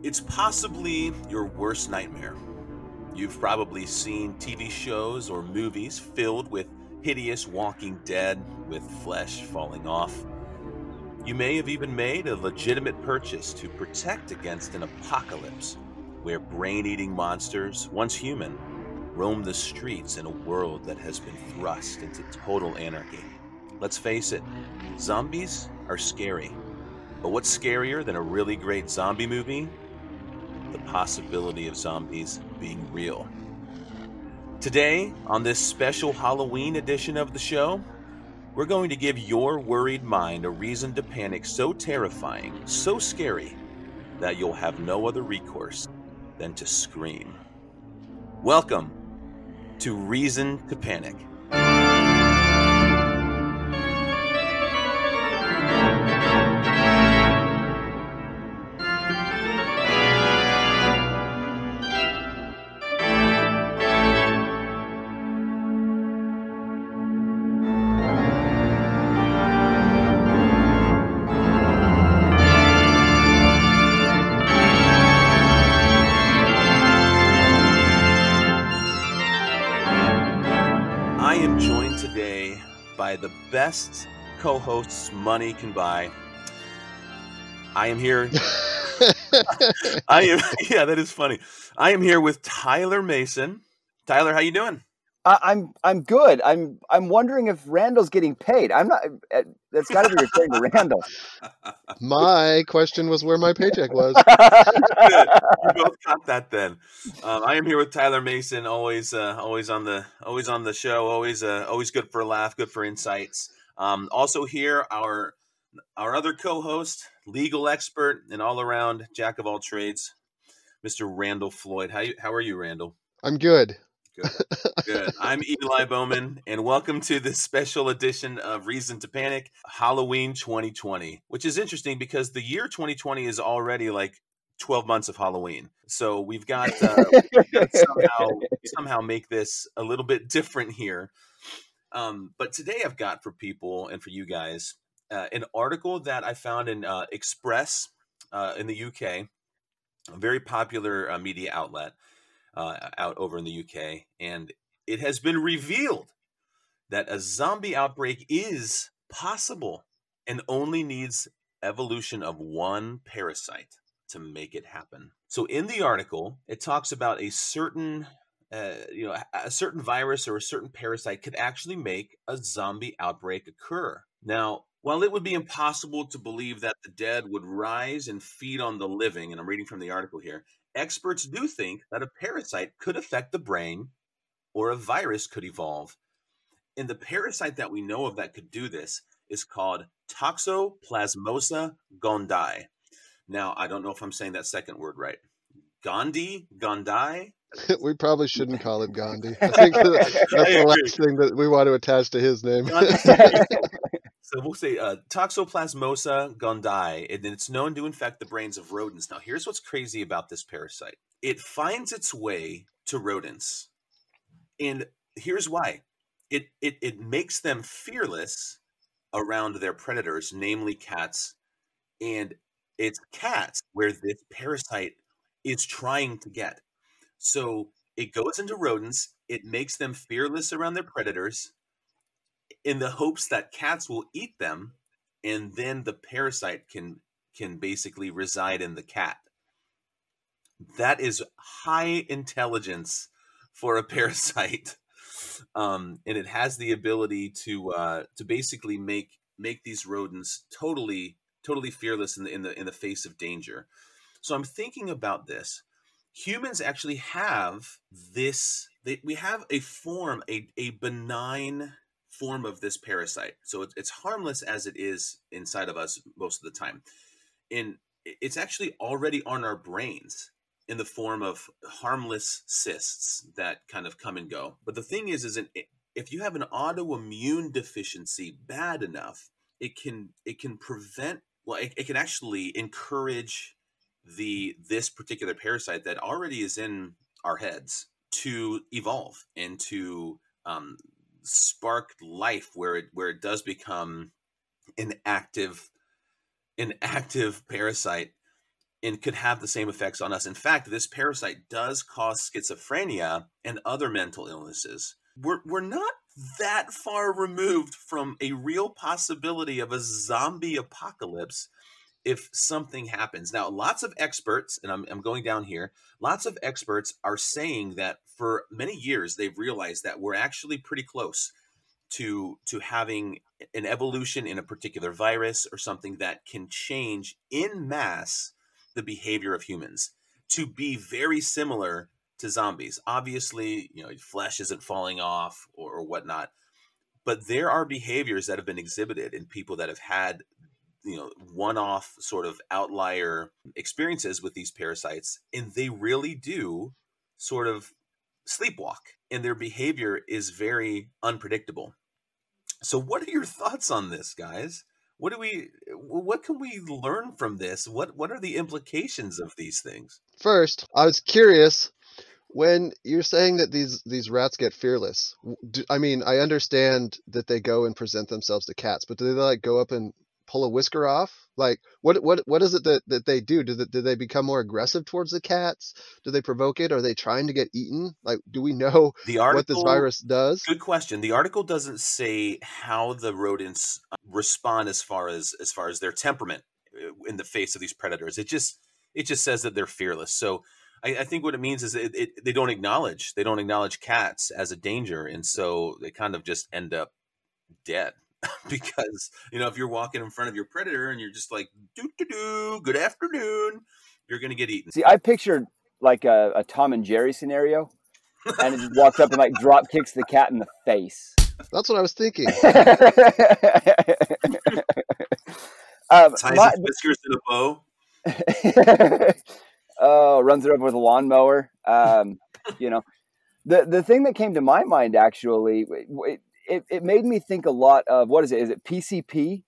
It's possibly your worst nightmare. You've probably seen TV shows or movies filled with hideous walking dead with flesh falling off. You may have even made a legitimate purchase to protect against an apocalypse where brain eating monsters, once human, roam the streets in a world that has been thrust into total anarchy. Let's face it, zombies are scary. But what's scarier than a really great zombie movie? The possibility of zombies being real. Today, on this special Halloween edition of the show, we're going to give your worried mind a reason to panic so terrifying, so scary, that you'll have no other recourse than to scream. Welcome to Reason to Panic. Best co hosts money can buy. I am here. I am, yeah, that is funny. I am here with Tyler Mason. Tyler, how you doing? I, I'm I'm good. I'm I'm wondering if Randall's getting paid. I'm not. uh, That's got to be referring to Randall. My question was where my paycheck was. Good. We both got that then. Um, I am here with Tyler Mason, always, uh, always on the, always on the show, always, uh, always good for a laugh, good for insights. Um, also here, our, our other co-host, legal expert, and all-around jack of all trades, Mr. Randall Floyd. How you, how are you, Randall? I'm good. Good. Good. I'm Eli Bowman, and welcome to this special edition of Reason to Panic Halloween 2020, which is interesting because the year 2020 is already like 12 months of Halloween. So we've got, uh, we've got to somehow, somehow make this a little bit different here. Um, but today I've got for people and for you guys uh, an article that I found in uh, Express uh, in the UK, a very popular uh, media outlet uh, out over in the UK, and it has been revealed that a zombie outbreak is possible and only needs evolution of one parasite to make it happen. So in the article, it talks about a certain uh, you know, a- certain virus or a certain parasite could actually make a zombie outbreak occur. Now, while it would be impossible to believe that the dead would rise and feed on the living, and I'm reading from the article here, experts do think that a parasite could affect the brain or a virus could evolve. And the parasite that we know of that could do this is called Toxoplasmosa gondii. Now, I don't know if I'm saying that second word right. Gandhi? Gondii? we probably shouldn't call him Gandhi. I think that's the last thing that we want to attach to his name. So we'll say uh, Toxoplasmosa gondii, and it's known to infect the brains of rodents. Now, here's what's crazy about this parasite it finds its way to rodents. And here's why it, it, it makes them fearless around their predators, namely cats. And it's cats where this parasite is trying to get. So it goes into rodents, it makes them fearless around their predators in the hopes that cats will eat them and then the parasite can can basically reside in the cat. That is high intelligence for a parasite um, and it has the ability to uh, to basically make make these rodents totally totally fearless in the in the in the face of danger. So i'm thinking about this humans actually have this they, we have a form a, a benign form of this parasite. So it's, it's harmless as it is inside of us most of the time. And it's actually already on our brains in the form of harmless cysts that kind of come and go. But the thing is is an, if you have an autoimmune deficiency bad enough it can it can prevent well it, it can actually encourage the this particular parasite that already is in our heads to evolve and to um, spark life where it where it does become an active an active parasite and could have the same effects on us. In fact, this parasite does cause schizophrenia and other mental illnesses. We're, we're not that far removed from a real possibility of a zombie apocalypse if something happens. Now, lots of experts, and I'm, I'm going down here, lots of experts are saying that for many years they've realized that we're actually pretty close to to having an evolution in a particular virus or something that can change in mass the behavior of humans to be very similar to zombies. Obviously, you know, flesh isn't falling off or, or whatnot, but there are behaviors that have been exhibited in people that have had you know one-off sort of outlier experiences with these parasites and they really do sort of sleepwalk and their behavior is very unpredictable. So what are your thoughts on this guys? What do we what can we learn from this? What what are the implications of these things? First, I was curious when you're saying that these these rats get fearless. do- I mean, I understand that they go and present themselves to cats, but do they like go up and pull a whisker off? Like, what what what is it that, that they do? Do they, do they become more aggressive towards the cats? Do they provoke it? Are they trying to get eaten? Like, do we know the what this virus does? Good question. The article doesn't say how the rodents uh, respond as far as as far as their temperament uh, in the face of these predators. It just it just says that they're fearless. So I, I think what it means is it, it, they don't acknowledge they don't acknowledge cats as a danger, and so they kind of just end up dead. because you know if you're walking in front of your predator and you're just like doo doo doo good afternoon you're gonna get eaten See, I pictured like a, a Tom and Jerry scenario, and it just walks up and like drop kicks the cat in the face. That's what I was thinking. um, ties my- whiskers in a bow oh, runs it over with a lawnmower. Um, you know, the the thing that came to my mind actually, it, it, it made me think a lot of what is it? Is it PCP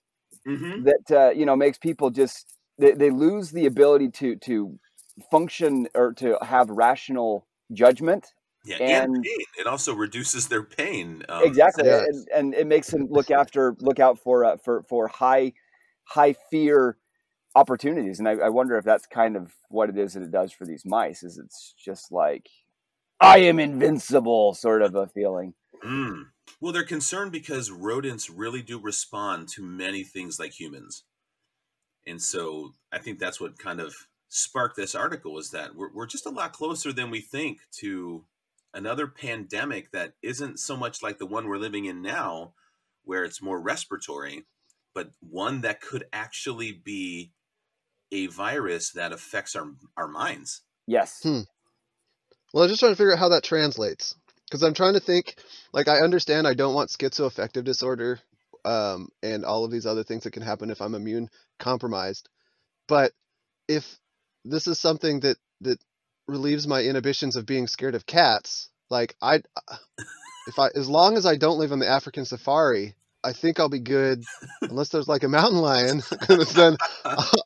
mm-hmm. that uh, you know makes people just they, they lose the ability to to function or to have rational judgment Yeah, and, And- pain. It also reduces their pain. Um, exactly yes. and, and it makes them look after look out for uh, for for high high fear opportunities and I, I wonder if that's kind of what it is that it does for these mice is it's just like i am invincible sort of a feeling Mm. Well, they're concerned because rodents really do respond to many things like humans. And so I think that's what kind of sparked this article is that we're, we're just a lot closer than we think to another pandemic that isn't so much like the one we're living in now, where it's more respiratory, but one that could actually be a virus that affects our, our minds. yes Hmm. Well, I'm just trying to figure out how that translates because I'm trying to think. Like, I understand I don't want schizoaffective disorder, um, and all of these other things that can happen if I'm immune compromised. But if this is something that that relieves my inhibitions of being scared of cats, like I, if I, as long as I don't live on the African safari, I think I'll be good. Unless there's like a mountain lion, then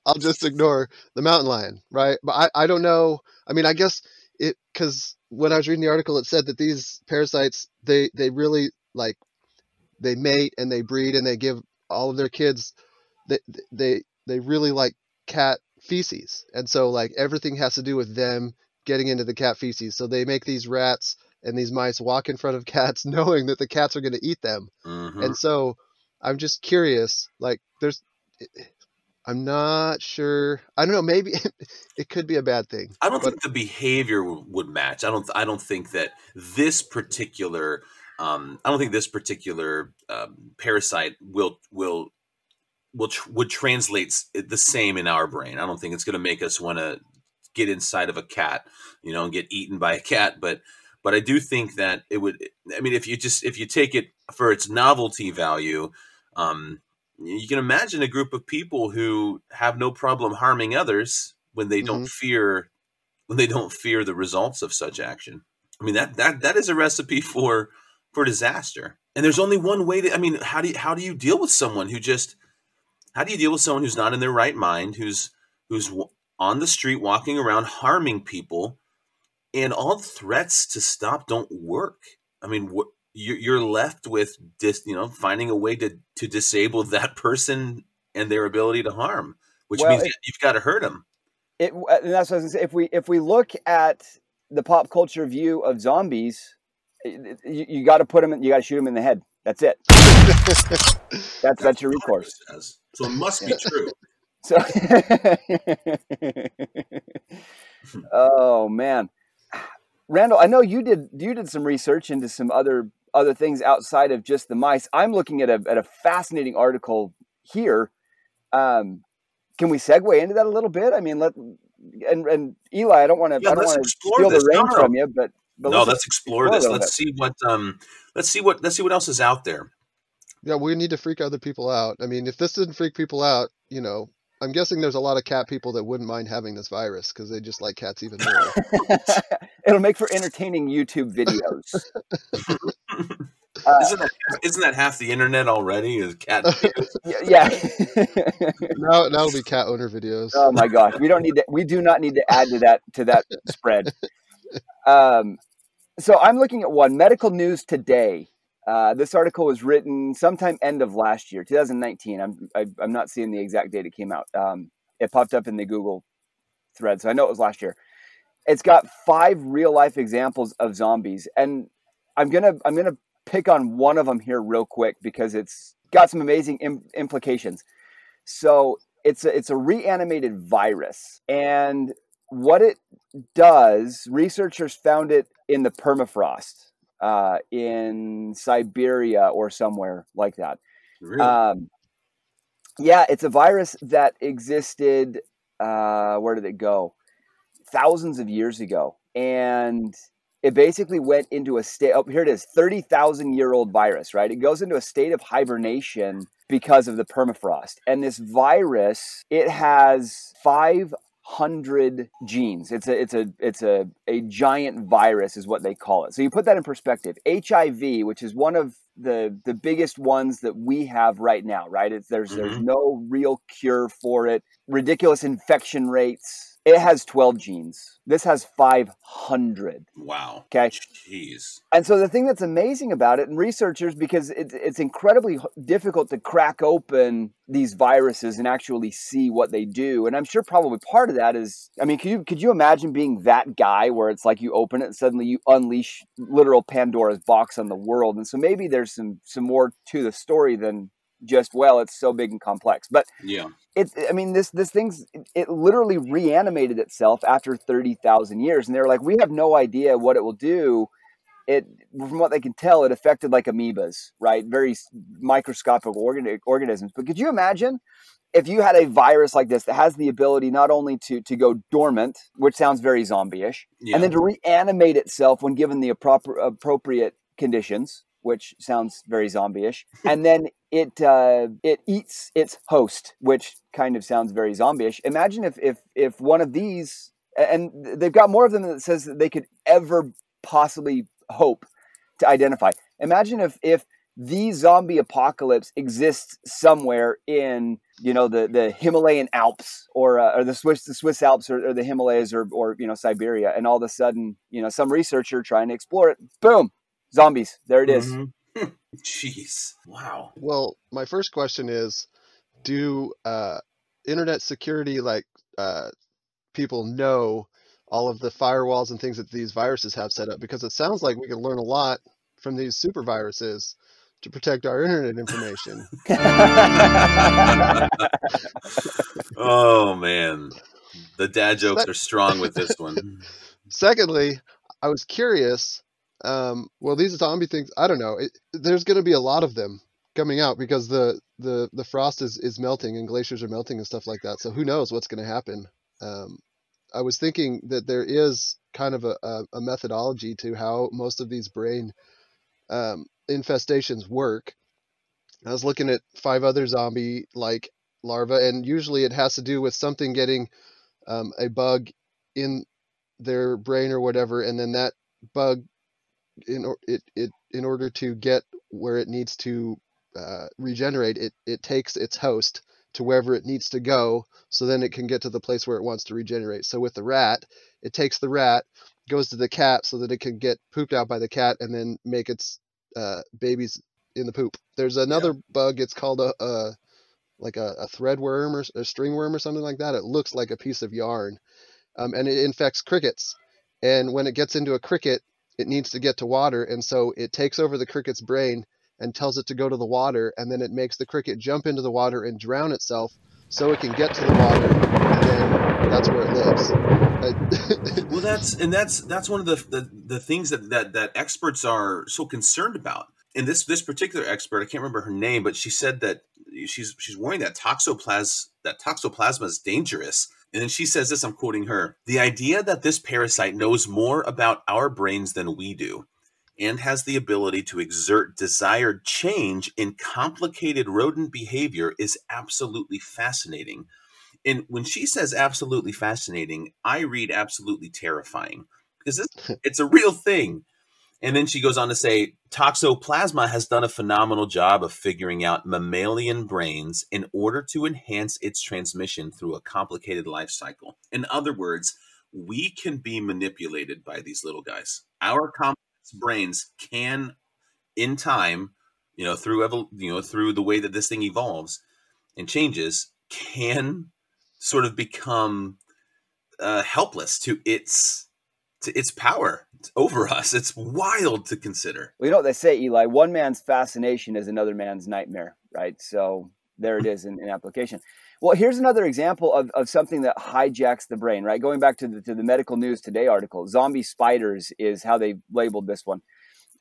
I'll just ignore the mountain lion, right? But I, I don't know. I mean, I guess it because when I was reading the article, it said that these parasites they they really like they mate and they breed and they give all of their kids they they they really like cat feces, and so like everything has to do with them getting into the cat feces. So they make these rats and these mice walk in front of cats, knowing that the cats are going to eat them. Mhm. And so I'm just curious, like there's I'm not sure. I don't know, maybe it could be a bad thing. I don't but- think the behavior w- would match. I don't. I don't think that this particular. Um, I don't think this particular um, parasite will will will tr- would translate the same in our brain. I don't think it's going to make us want to get inside of a cat, you know, and get eaten by a cat. But but I do think that it would. I mean, if you just if you take it for its novelty value, um, you can imagine a group of people who have no problem harming others when they don't mm-hmm. fear when they don't fear the results of such action. I mean that that that is a recipe for for disaster. And there's only one way to I mean how do you, how do you deal with someone who just how do you deal with someone who's not in their right mind who's who's on the street walking around harming people and all threats to stop don't work. I mean what you're you're left with dis, you know finding a way to to disable that person and their ability to harm, which Well, means it- you've got to hurt them. it and that's what I was gonna say. If we if we look at the pop culture view of zombies, you, you got to put them. In, you got to shoot them in the head. That's it. That's that's your recourse. So it must be true. So, oh man, Randall, I know you did you did some research into some other other things outside of just the mice. I'm looking at a at a fascinating article here. Um, can we segue into that a little bit? I mean, let and and Eli, I don't want to Yeah, I don't let's want to explore steal this. the No, reins no, no. from you, but, but no, let's let's explore explore this. Let's see what um let's see what let's see what else is out there. Yeah, we need to freak other people out. I mean, if this didn't freak people out, you know, I'm guessing there's a lot of cat people that wouldn't mind having this virus because they just like cats even more. It'll make for entertaining YouTube videos. Uh, isn't that isn't that half the internet already? Is cat videos? yeah. now, now it'll be cat owner videos. oh my gosh, we don't need to. We do not need to add to that to that spread. Um, so I'm looking at one medical news today. Uh, this article was written sometime end of last year, 2019. I'm I, I'm not seeing the exact date it came out. Um, it popped up in the Google thread, so I know it was last year. It's got five real life examples of zombies, and I'm gonna I'm gonna pick on one of them here real quick because it's got some amazing Im- implications. So it's a, it's a reanimated virus, and what it does, researchers found it in the permafrost uh, in Siberia or somewhere like that. Really? Um, yeah, it's a virus that existed. Uh, where did it go? Thousands of years ago, and it basically went into a state. Oh, here it is, thirty thousand year old virus. Right, it goes into a state of hibernation because of the permafrost. And this virus, it has five hundred genes. It's a it's a it's a a giant virus is what they call it. So you put that in perspective. HIV, which is one of the the biggest ones that we have right now, right? It's there's there's Mhm. no real cure for it. Ridiculous infection rates. It has 12 genes. This has 500. wow. Okay. Jeez. And so the thing that's amazing about it, and researchers, because it's it's incredibly difficult to crack open these viruses and actually see what they do. And I'm sure probably part of that is, I mean, could you could you imagine being that guy where it's like you open it and suddenly you unleash literal Pandora's box on the world? And so maybe there's some some more to the story than just well, it's so big and complex. But Yeah. it i mean this this thing's it literally reanimated itself after 30,000 years and they're like we have no idea what it will do it from what they can tell it affected like amoebas right very microscopic organ, organisms but could you imagine if you had a virus like this that has the ability not only to to go dormant which sounds very zombie-ish Yeah. and then to reanimate itself when given the appro- appropriate conditions, which sounds very zombie-ish, and then it uh, it eats its host, which kind of sounds very zombie-ish. Imagine if if if one of these, and they've got more of them that says that they could ever possibly hope to identify. Imagine if if the zombie apocalypse exists somewhere in you know the the Himalayan Alps or uh, or the Swiss the Swiss Alps or, or the Himalayas or or you know Siberia, and all of a sudden you know some researcher trying to explore it, boom, zombies. There it is. Mhm. Jeez. Wow. Well, my first question is, do uh, internet security like uh, people know all of the firewalls and things that these viruses have set up? Because it sounds like we can learn a lot from these super viruses to protect our internet information. Oh man. The dad jokes are strong with this one. Secondly, I was curious. Um, well, these zombie things, I don't know. It, there's going to be a lot of them coming out because the the the frost is is melting and glaciers are melting and stuff like that. So who knows what's going to happen? Um, I was thinking that there is kind of a, a, a methodology to how most of these brain um, infestations work. I was looking at five other zombie like larvae, and usually it has to do with something getting um, a bug in their brain or whatever, and then that bug in or, it it in order to get where it needs to uh, regenerate, it it takes its host to wherever it needs to go, so then it can get to the place where it wants to regenerate. So with the rat, it takes the rat, goes to the cat so that it can get pooped out by the cat, and then make its uh, babies in the poop. There's another bug. It's called a, a like a, a thread worm or a string worm or something like that. It looks like a piece of yarn, um, and it infects crickets. And when it gets into a cricket, it needs to get to water, and so it takes over the cricket's brain and tells it to go to the water, and then it makes the cricket jump into the water and drown itself so it can get to the water, and then that's where it lives. well, that's and that's that's one of the, the the things that that that experts are so concerned about. And this this particular expert, I can't remember her name, but she said that she's she's worrying that toxoplasma that toxoplasma is dangerous. And then she says this, I'm quoting her. The idea that this parasite knows more about our brains than we do and has the ability to exert desired change in complicated rodent behavior is absolutely fascinating. And when she says absolutely fascinating, I read absolutely terrifying because this, it's a real thing. And then she goes on to say Toxoplasma has done a phenomenal job of figuring out mammalian brains in order to enhance its transmission through a complicated life cycle. In other words, we can be manipulated by these little guys. Our complex brains can, in time, you know, through evol- you know, through the way that this thing evolves and changes, can sort of become uh, helpless to its its power over us. It's wild to consider. Well, you know what they say, Eli? One man's fascination is another man's nightmare, right? So there it is in, in application. Well, here's another example of, of something that hijacks the brain, right? Going back to the, to the Medical News Today article, zombie spiders is how they labeled this one.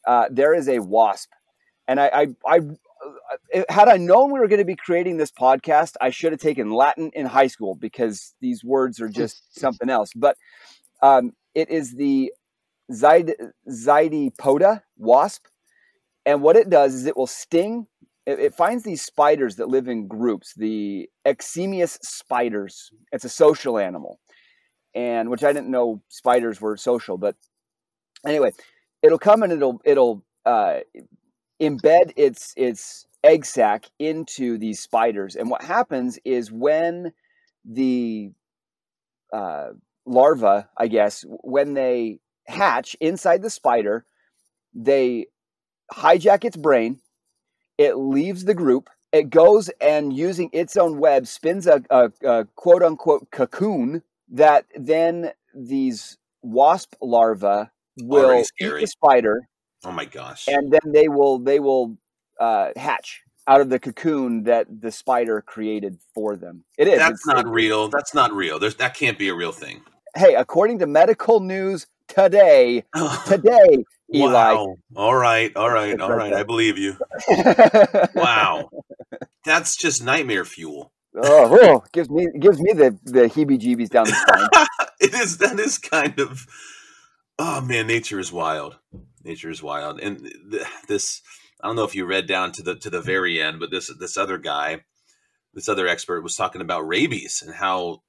Uh, there is a wasp. And I, I, I uh, had I known we were going to be creating this podcast, I should have taken Latin in high school because these words are just something else. But um, it is the Zyd, Zydipoda wasp. And what it does is it will sting, it, it, finds these spiders that live in groups, the Eximius spiders. It's a social animal, and which I didn't know spiders were social, but anyway, it'll come and it'll it'll uh, embed its its egg sac into these spiders. And what happens is when the uh, larva, I guess, when they hatch inside the spider, they hijack its brain. It leaves the group. It goes and using its own web spins a, a, a quote unquote cocoon that then these wasp larvae will eat the spider. Oh my gosh! And then they will they will uh, hatch out of the cocoon that the spider created for them. It is. That's it's, not real. That's not real. There's that can't be a real thing hey, according to medical news today, today, Eli. Wow. All right, all right, all right. I believe you. wow, that's just nightmare fuel. oh, oh, gives me gives me the the heebie-jeebies down the spine. it is that is kind of oh man, nature is wild. Nature is wild, and th- this I don't know if you read down to the to the very end, but this this other guy, this other expert was talking about rabies and how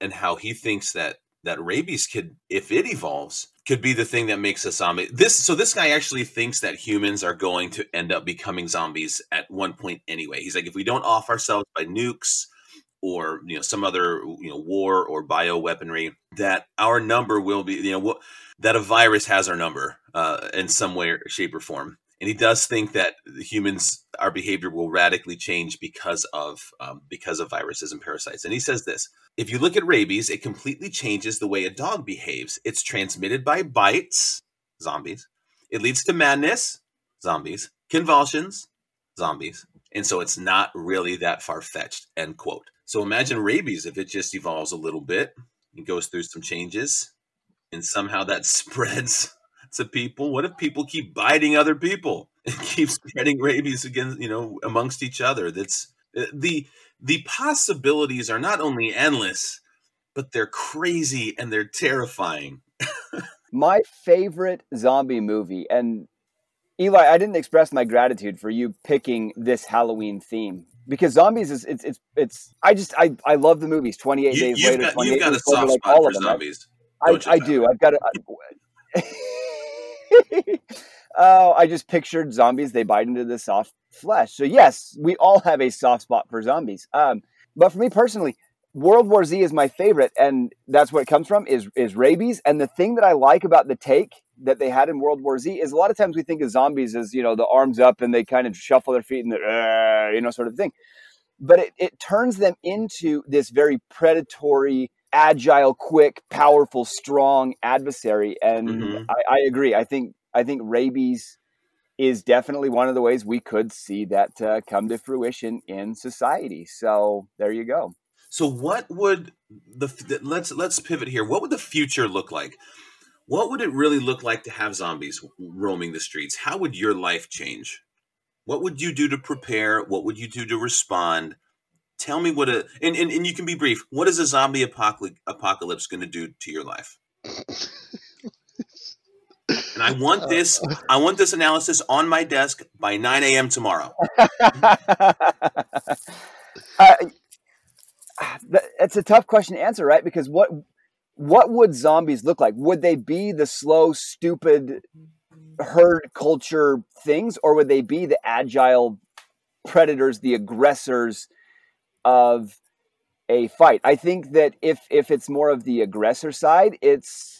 and how he thinks that that rabies could, if it evolves, could be the thing that makes us zombie. This so this guy actually thinks that humans are going to end up becoming zombies at one point anyway. He's like, if we don't off ourselves by nukes or you know some other you know war or bio weaponry, that our number will be you know that a virus has our number uh, in some way, shape, or form and he does think that humans our behavior will radically change because of um, because of viruses and parasites. And he says this if you look at rabies it completely changes the way a dog behaves. It's transmitted by bites zombies. It leads to madness zombies. Convulsions zombies. And so it's not really that far-fetched end quote. So imagine rabies if it just evolves a little bit and goes through some changes and somehow that spreads to people? What if people keep biting other people and keep spreading rabies against you know amongst each other? That's uh, the the possibilities are not only endless, but they're crazy and they're terrifying. my favorite zombie movie, and Eli, I didn't express my gratitude for you picking this Halloween theme because zombies is it's it's it's I just I I love the movies. Twenty eight days later, got, 28 you've got a soft like spot for zombies. I, I do. I've got a. oh, I just pictured zombies. They bite into the soft flesh. So yes, we all have a soft spot for zombies. Um, but for me personally, World War Z is my favorite, and that's what it comes from is is rabies. And the thing that I like about the take that they had in World War Z is a lot of times we think of zombies as you know the arms up and they kind of shuffle their feet and the you know sort of thing. but it, it turns them into this very predatory agile quick powerful strong adversary and Mhm. I, I agree i think i think rabies is definitely one of the ways we could see that uh, come to fruition in society so there you go So what would the the- let's let's pivot here. What would the future look like? What would it really look like to have zombies roaming the streets? How would your life change? What would you do to prepare? What would you do to respond? Tell me what a and, and, and you can be brief. What is a zombie apocalypse apocalypse going to do to your life? And I want uh, this I want this analysis on my desk by 9 a.m. tomorrow. Uh, it's a tough question to answer, right? Because what what would zombies look like? Would they be the slow, stupid herd culture things, or would they be the agile predators, the aggressors of a fight? I think that if if it's more of the aggressor side, it's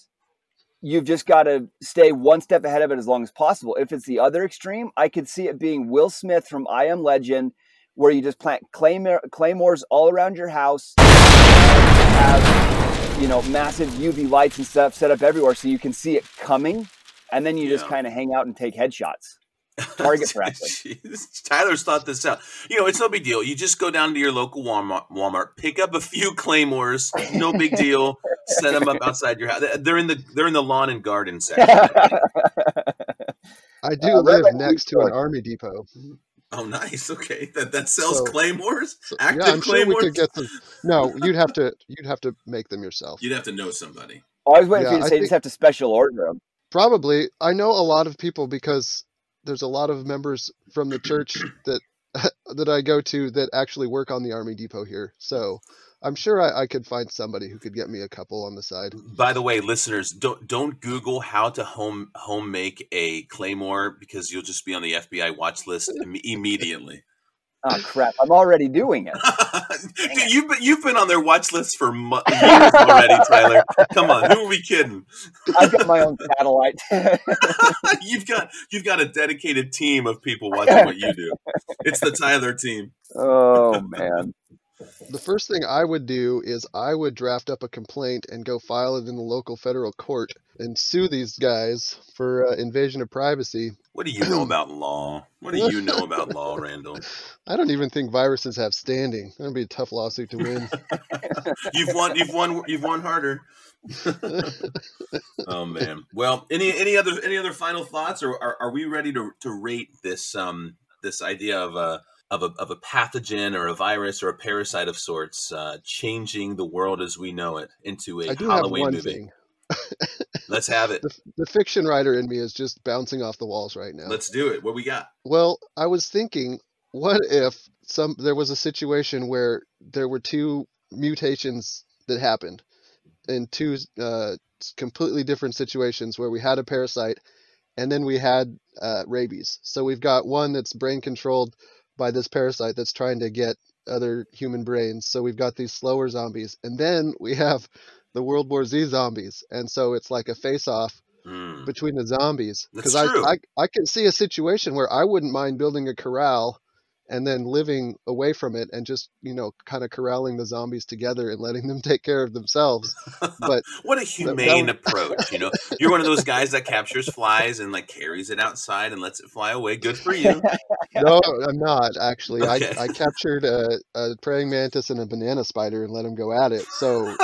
you've just got to stay one step ahead of it as long as possible. If it's the other extreme, I could see it being Will Smith from I Am Legend, where you just plant claymore, claymores all around your house, have you know massive UV lights and stuff set up everywhere so you can see it coming, and then you just kind of hang out and take headshots. Target practice. Tyler's thought this out. You know, it's no big deal. You just go down to your local Walmart, Walmart, pick up a few claymores. No big deal. Set them up outside your house. They're in the they're in the lawn and garden section. I do Uh, live Rabbi next to an army depot. Oh, nice. Okay, that that sells So- claymores. So, Active yeah, I'm sure we claymores. could get them. No, you'd have to you'd have to make them yourself. You'd have to know somebody. I was waiting for you to I say you just have to special order them. Probably. I know a lot of people because there's a lot of members from the church that that I go to that actually work on the army depot here. So I'm sure I, I could find somebody who could get me a couple on the side. By the way, listeners, don't don't Google how to home home make a claymore because you'll just be on the FBI watch list Im- immediately. Oh crap! I'm already doing it. Dude, you've been you've been on their watch list for years already, Tyler. Come on, who are we kidding? I've got my own satellite. you've got you've got a dedicated team of people watching what you do. It's the Tyler team. oh man. The first thing I would do is I would draft up a complaint and go file it in the local federal court and sue these guys for uh, invasion of privacy. What do you know about law? What do you know about law, Randall? I don't even think viruses have standing. That'd be a tough lawsuit to win. You've won. You've won. You've won harder. oh man. Well, any any other any other final thoughts, or are, are we ready to to rate this um this idea of a of a of a pathogen or a virus or a parasite of sorts uh, changing the world as we know it into a I do have Halloween one movie? thing. Let's have it. The, the fiction writer in me is just bouncing off the walls right now. Let's do it. What we got? Well, I was thinking, what if some there was a situation where there were two mutations that happened in two uh, completely different situations where we had a parasite and then we had uh, rabies. So we've got one that's brain controlled by this parasite that's trying to get other human brains. So we've got these slower zombies, and then we have the World War Z zombies, and so it's like a face-off Mm. between the zombies because I. I I can see a situation where I wouldn't mind building a corral and then living away from it and just you know kind of corralling the zombies together and letting them take care of themselves. But what a that humane would- approach you know you're one of those guys that captures flies and like carries it outside and lets it fly away good for you no, I'm not actually. Okay. I I captured a, a praying mantis and a banana spider and let them go at it. So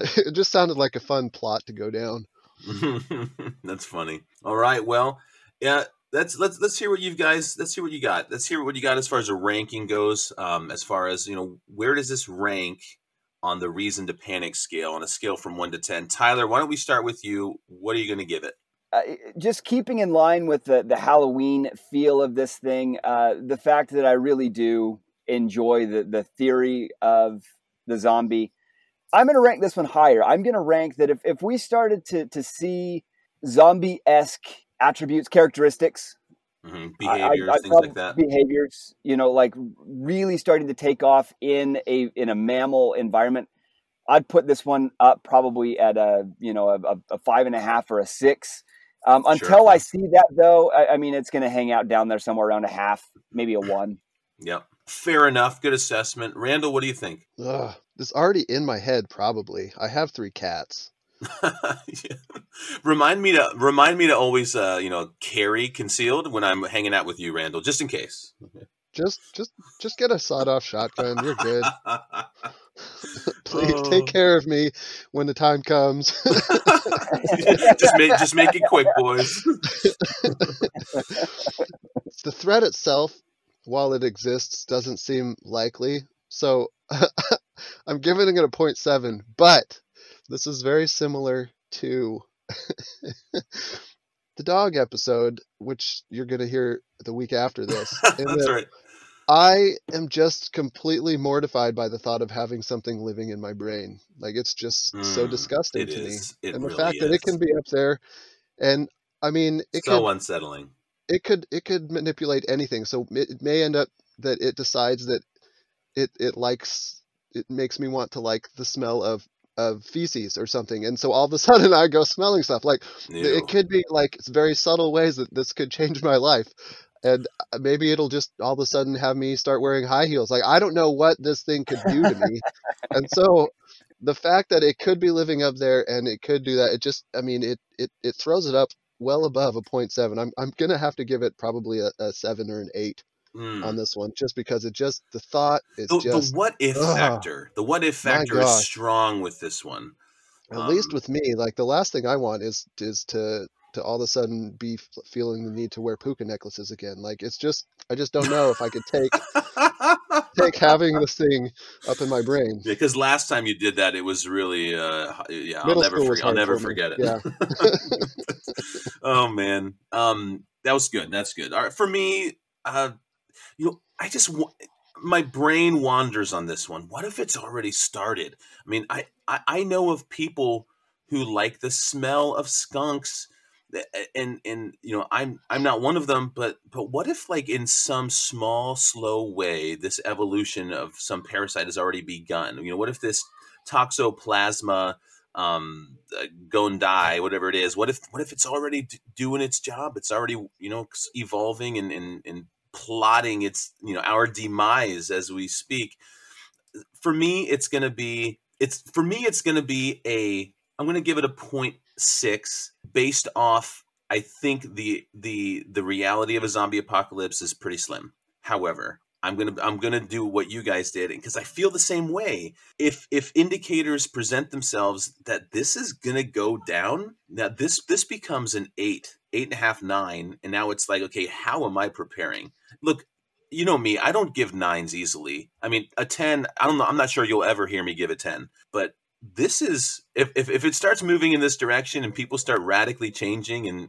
it just sounded like a fun plot to go down. that's funny. All right well yeah let's let's let's hear what you guys let's hear what you got. Let's hear what you got as far as a ranking goes um as far as you know where does this rank on the reason to panic scale on a scale from 1 to 10 tyler why don't we start with you? What are you going to give it? Uh, just keeping in line with the, the Halloween feel of this thing, uh, the fact that I really do enjoy the, the theory of the zombie, I'm going to rank this one higher. I'm going to rank that if, if we started to, to see zombie esque attributes, characteristics, Mhm. I- I- behaviors I things like that behaviors, you know, like really starting to take off in a in a mammal environment, I'd put this one up probably at a you know a, a- a five and a half or a six. Um, until I see that, though, I, I mean, it's going to hang out down there somewhere around a half, maybe a one. Yep. Fair enough. Good assessment. Randall, what do you think? Ugh, this already in my head, probably. I have three cats. yeah. Remind me to remind me to always uh, you know carry concealed when I'm hanging out with you, Randall, just in case. Just just just get a sawed off shotgun. You're good. Please oh. take care of me when the time comes. just make just make it quick, boys. the threat itself, while it exists, doesn't seem likely. So I'm giving it a 0.7, but this is very similar to the dog episode, which you're going to hear the week after this. That's right. I am just completely mortified by the thought of having something living in my brain. Like it's just mm, so disgusting to is. me. It and the really fact is. that it can be up there and I mean it so could, unsettling. It could it could manipulate anything. So it, it may end up that it decides that it it likes it makes me want to like the smell of of feces or something. And so all of a sudden i go smelling stuff. Like Ew. it could be like it's very subtle ways that this could change my life. And uh, maybe it'll just all of a sudden have me start wearing high heels. Like i don't know what this thing could do to me. And so the fact that it could be living up there and it could do that it just i mean it it, it throws it up well above a 0.7 i'm, I'm gonna have to give it probably a, a 7 or an 8 Mm. on this one just because it just the thought is the, just the what if ugh, factor. The what if factor is strong with this one. at Um, least with me like the last thing i want is is to to all of a sudden be f- feeling the need to wear puka necklaces again like it's just i just don't know if i could take take having this thing up in my brain because last time you did that, it was really, uh, yeah, I'll never, forget, I'll never me. forget it. Yeah. oh man, um, that was good. That's good. All right, for me, uh, you know, I just my brain wanders on this one. What if it's already started? I mean, I I, I know of people who like the smell of skunks and and you know i'm i'm not one of them but but what if like in some small slow way this evolution of some parasite has already begun you know what if this toxoplasma um uh, gondii whatever it is what if what if it's already d- doing its job it's already you know evolving and and, and plotting its you know our demise as we speak for me it's going to be it's for me it's going to be a i'm going to give it a point six based off i think the the the reality of a zombie apocalypse is pretty slim. However i'm gonna i'm gonna do what you guys did because i feel the same way. If if indicators present themselves that this is gonna go down now this this becomes an eight eight and a half nine and now it's like okay how am i preparing? Look you know me i don't give nines easily. I mean a 10 i don't know i'm not sure you'll ever hear me give a 10 but this is if, if if it starts moving in this direction and people start radically changing and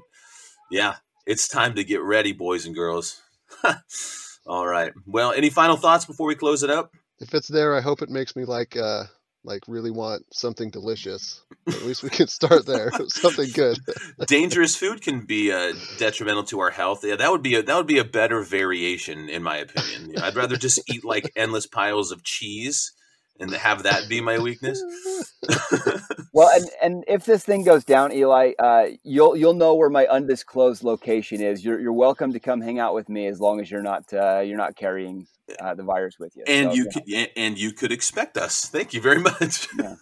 yeah it's time to get ready boys and girls all right. Well any final thoughts before we close it up? If it's there i hope it makes me like uh like really want something delicious. At least we can start there. Something good. Dangerous food can be uh, detrimental to our health. Yeah that would be a that would be a better variation in my opinion. You know, i'd rather just eat like endless piles of cheese and have that be my weakness Well, and and if this thing goes down, Eli, uh, you'll you'll know where my undisclosed location is. You're you're welcome to come hang out with me as long as you're not uh, you're not carrying uh, the virus with you. and So, you know. could and- and you could expect us thank you very much Yeah.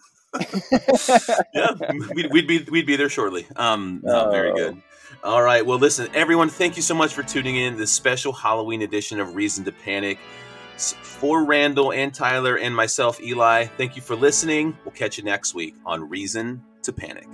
yeah we'd, we'd be we'd be there shortly um no, very Oh. good all right well listen everyone thank you so much for tuning in this special halloween edition of reason to panic For randall and tyler and myself eli. Thank you for listening. We'll catch you next week on reason to panic